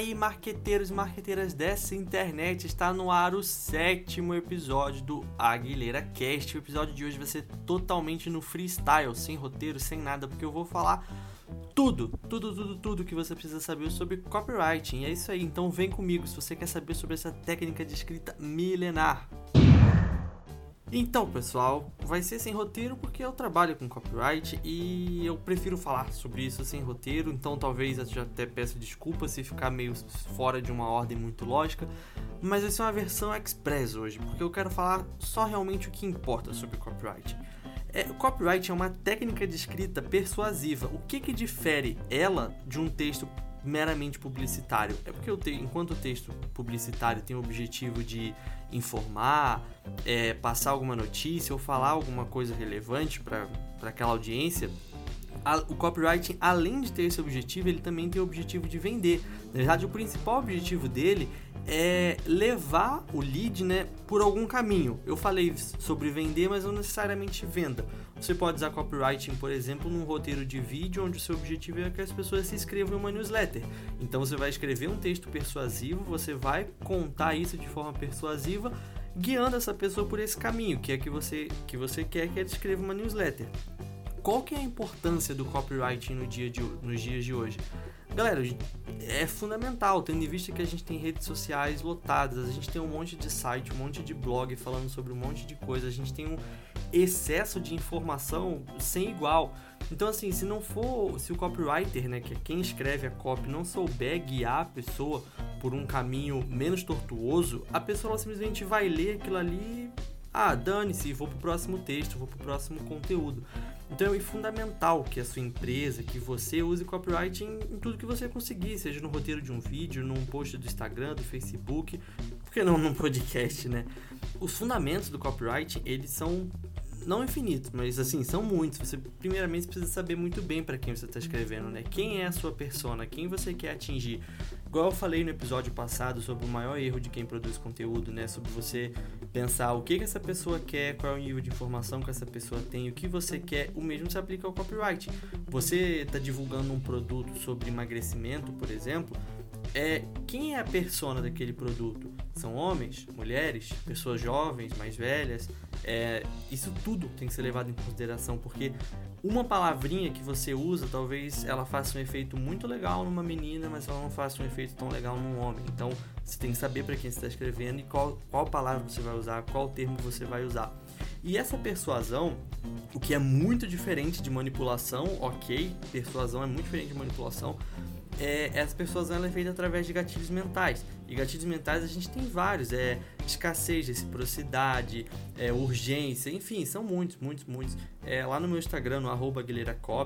aí, marqueteiros e marqueteiras dessa internet, está no ar o sétimo episódio do Aguilera Cast. O episódio de hoje vai ser totalmente no freestyle, sem roteiro, sem nada, porque eu vou falar tudo, tudo, tudo, tudo que você precisa saber sobre copywriting. É isso aí, então vem comigo se você quer saber sobre essa técnica de escrita milenar. Então, pessoal, vai ser sem roteiro porque eu trabalho com copyright e eu prefiro falar sobre isso sem roteiro, então talvez eu até peço desculpa se ficar meio fora de uma ordem muito lógica, mas vai ser uma versão express hoje, porque eu quero falar só realmente o que importa sobre copyright. É, copyright é uma técnica de escrita persuasiva. O que, que difere ela de um texto meramente publicitário. É porque tenho, enquanto o texto publicitário tem o objetivo de informar, é, passar alguma notícia ou falar alguma coisa relevante para aquela audiência, a, o copywriting, além de ter esse objetivo, ele também tem o objetivo de vender. Na verdade, o principal objetivo dele é levar o lead né, por algum caminho. Eu falei sobre vender, mas não necessariamente venda. Você pode usar copywriting, por exemplo, num roteiro de vídeo onde o seu objetivo é que as pessoas se inscrevam em uma newsletter. Então você vai escrever um texto persuasivo, você vai contar isso de forma persuasiva, guiando essa pessoa por esse caminho, que é que você, que você quer que ela escreva uma newsletter. Qual que é a importância do copywriting no dia de, nos dias de hoje? Galera, é fundamental, tendo em vista que a gente tem redes sociais lotadas, a gente tem um monte de site, um monte de blog falando sobre um monte de coisa, a gente tem um excesso de informação sem igual. Então, assim, se não for, se o copywriter, né, que é quem escreve a copy, não souber guiar a pessoa por um caminho menos tortuoso, a pessoa simplesmente vai ler aquilo ali ah, dane-se, vou pro próximo texto, vou pro próximo conteúdo. Então é fundamental que a sua empresa, que você use copyright em, em, tudo que você conseguir, seja no roteiro de um vídeo, num post do Instagram, do Facebook, por que não num podcast, né? Os fundamentos do copyright, eles são não infinitos, mas assim, são muitos. Você primeiramente precisa saber muito bem para quem você está escrevendo, né? Quem é a sua persona, quem você quer atingir. Igual eu falei no episódio passado sobre o maior erro de quem produz conteúdo, né? Sobre você pensar o que, que essa pessoa quer, qual é o nível de informação que essa pessoa tem, o que você quer, o mesmo se aplica ao copyright. Você está divulgando um produto sobre emagrecimento, por exemplo, é quem é a persona daquele produto? São homens, mulheres, pessoas jovens, mais velhas? É, isso tudo tem que ser levado em consideração, porque uma palavrinha que você usa, talvez ela faça um efeito muito legal numa menina, mas ela não faça um efeito tão legal num homem. Então você tem que saber para quem você está escrevendo e qual, qual palavra você vai usar, qual termo você vai usar. E essa persuasão, o que é muito diferente de manipulação, ok, persuasão é muito diferente de manipulação, é, essa persuasão ela é feita através de gatilhos mentais. E gatilhos mentais a gente tem vários, é escassez, reciprocidade, é, urgência, enfim, são muitos, muitos, muitos. É, lá no meu Instagram, no arroba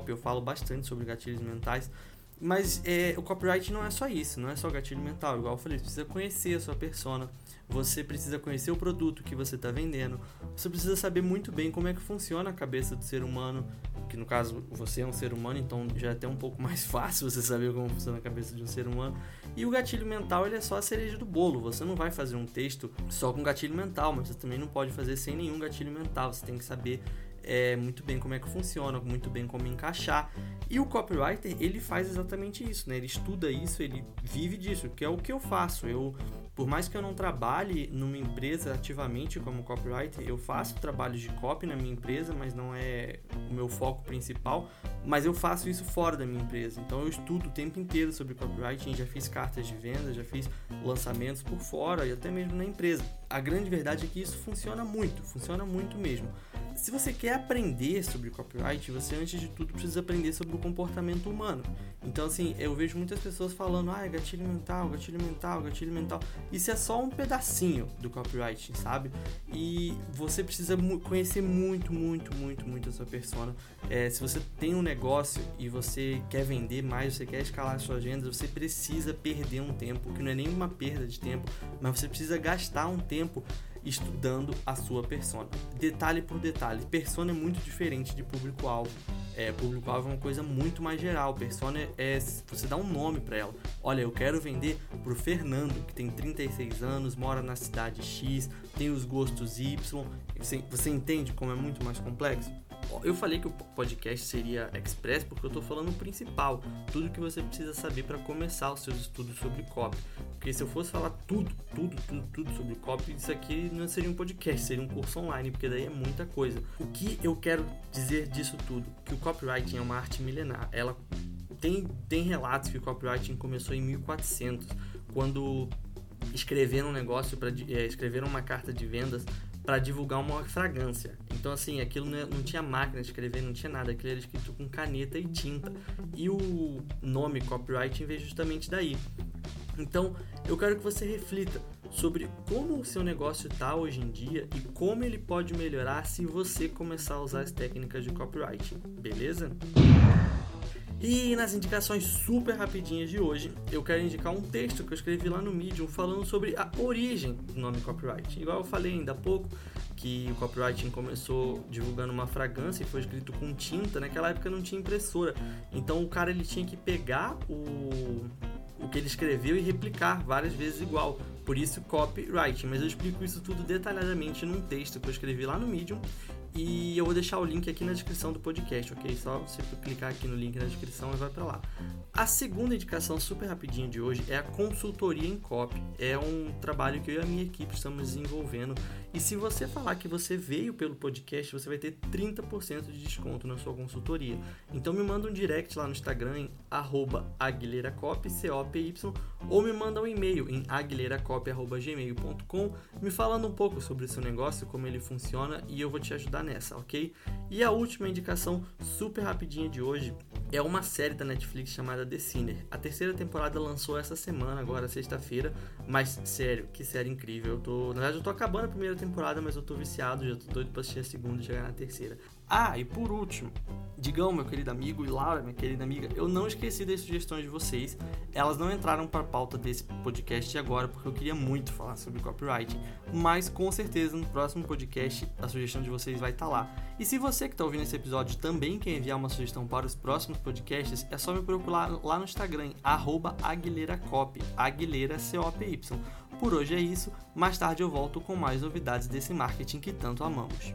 eu falo bastante sobre gatilhos mentais. Mas é, o copyright não é só isso, não é só gatilho mental. Igual eu falei, você precisa conhecer a sua persona, você precisa conhecer o produto que você está vendendo, você precisa saber muito bem como é que funciona a cabeça do ser humano, que no caso você é um ser humano, então já é até um pouco mais fácil você saber como funciona a cabeça de um ser humano. E o gatilho mental ele é só a cereja do bolo. Você não vai fazer um texto só com gatilho mental, mas você também não pode fazer sem nenhum gatilho mental. Você tem que saber é, muito bem como é que funciona, muito bem como encaixar. E o copywriter, ele faz exatamente isso, né? Ele estuda isso, ele vive disso, que é o que eu faço. Eu, por mais que eu não trabalhe numa empresa ativamente como copywriter, eu faço trabalhos de copy na minha empresa, mas não é o meu foco principal, mas eu faço isso fora da minha empresa. Então eu estudo o tempo inteiro sobre copywriting, já fiz cartas de venda, já fiz lançamentos por fora e até mesmo na empresa. A grande verdade é que isso funciona muito, funciona muito mesmo se você quer aprender sobre copyright, você antes de tudo precisa aprender sobre o comportamento humano. Então, assim, eu vejo muitas pessoas falando, ah, gatilho mental, gatilho mental, gatilho mental. Isso é só um pedacinho do copyright, sabe? E você precisa conhecer muito, muito, muito, muito a sua persona. É, se você tem um negócio e você quer vender mais, você quer escalar suas vendas, você precisa perder um tempo, que não é nenhuma perda de tempo, mas você precisa gastar um tempo estudando a sua persona. Detalhe por detalhe, persona é muito diferente de público-alvo. É, público-alvo é uma coisa muito mais geral. Persona é você dá um nome para ela. Olha, eu quero vender pro Fernando, que tem 36 anos, mora na cidade X, tem os gostos Y. Você, você entende como é muito mais complexo? Eu falei que o podcast seria express porque eu estou falando o principal, tudo que você precisa saber para começar os seus estudos sobre copy. Porque se eu fosse falar tudo, tudo, tudo, tudo sobre copy, isso aqui não seria um podcast, seria um curso online, porque daí é muita coisa. O que eu quero dizer disso tudo? Que o copywriting é uma arte milenar. Ela tem, tem relatos que o copywriting começou em 1400, quando escreveram um negócio para é, escreveram uma carta de vendas para divulgar uma fragrância. Então, assim, aquilo não, é, não, tinha máquina de escrever, não tinha nada. Aquilo era escrito com caneta e tinta. E o nome copyright veio justamente daí. Então, eu quero que você reflita sobre como o seu negócio está hoje em dia e como ele pode melhorar se você começar a usar as técnicas de copyright, beleza? E nas indicações super rapidinhas de hoje, eu quero indicar um texto que eu escrevi lá no Medium falando sobre a origem do nome copyright. Igual eu falei ainda há pouco, que o copywriting começou divulgando uma fragrância e foi escrito com tinta, naquela época não tinha impressora. Então o cara ele tinha que pegar o, o que ele escreveu e replicar várias vezes igual. Por isso copywriting, mas eu explico isso tudo detalhadamente num texto que eu escrevi lá no Medium e eu vou deixar o link aqui na descrição do podcast, ok? Só você clicar aqui no link na descrição e vai para lá. A segunda indicação super rapidinho de hoje é a consultoria em copy. É um trabalho que eu e a minha equipe estamos desenvolvendo. E se você falar que você veio pelo podcast, você vai ter 30% de desconto na sua consultoria. Então me manda um direct lá no Instagram em aguilheiracopy, C-O-P-Y, ou me manda um e-mail em aguilheiracopy.gmail.com me falando um pouco sobre o seu negócio, como ele funciona e eu vou te ajudar nessa, ok? E a última indicação super rapidinha de hoje é uma série da Netflix chamada The Sinner. A terceira temporada lançou essa semana, agora sexta-feira, mas sério, que série incrível. Eu tô, na verdade eu tô acabando a primeira temporada, mas eu tô viciado, já tô doido pra assistir a segunda e chegar na terceira. Ah, e por último, Digão, meu querido amigo, e Laura, minha querida amiga, eu não esqueci das sugestões de vocês. Elas não entraram para a pauta desse podcast agora, porque eu queria muito falar sobre copyright. Mas com certeza no próximo podcast a sugestão de vocês vai estar tá lá. E se você que está ouvindo esse episódio também quer enviar uma sugestão para os próximos podcasts, é só me procurar lá no Instagram, Aguilheira C-O-P-Y. Por hoje é isso, mais tarde eu volto com mais novidades desse marketing que tanto amamos.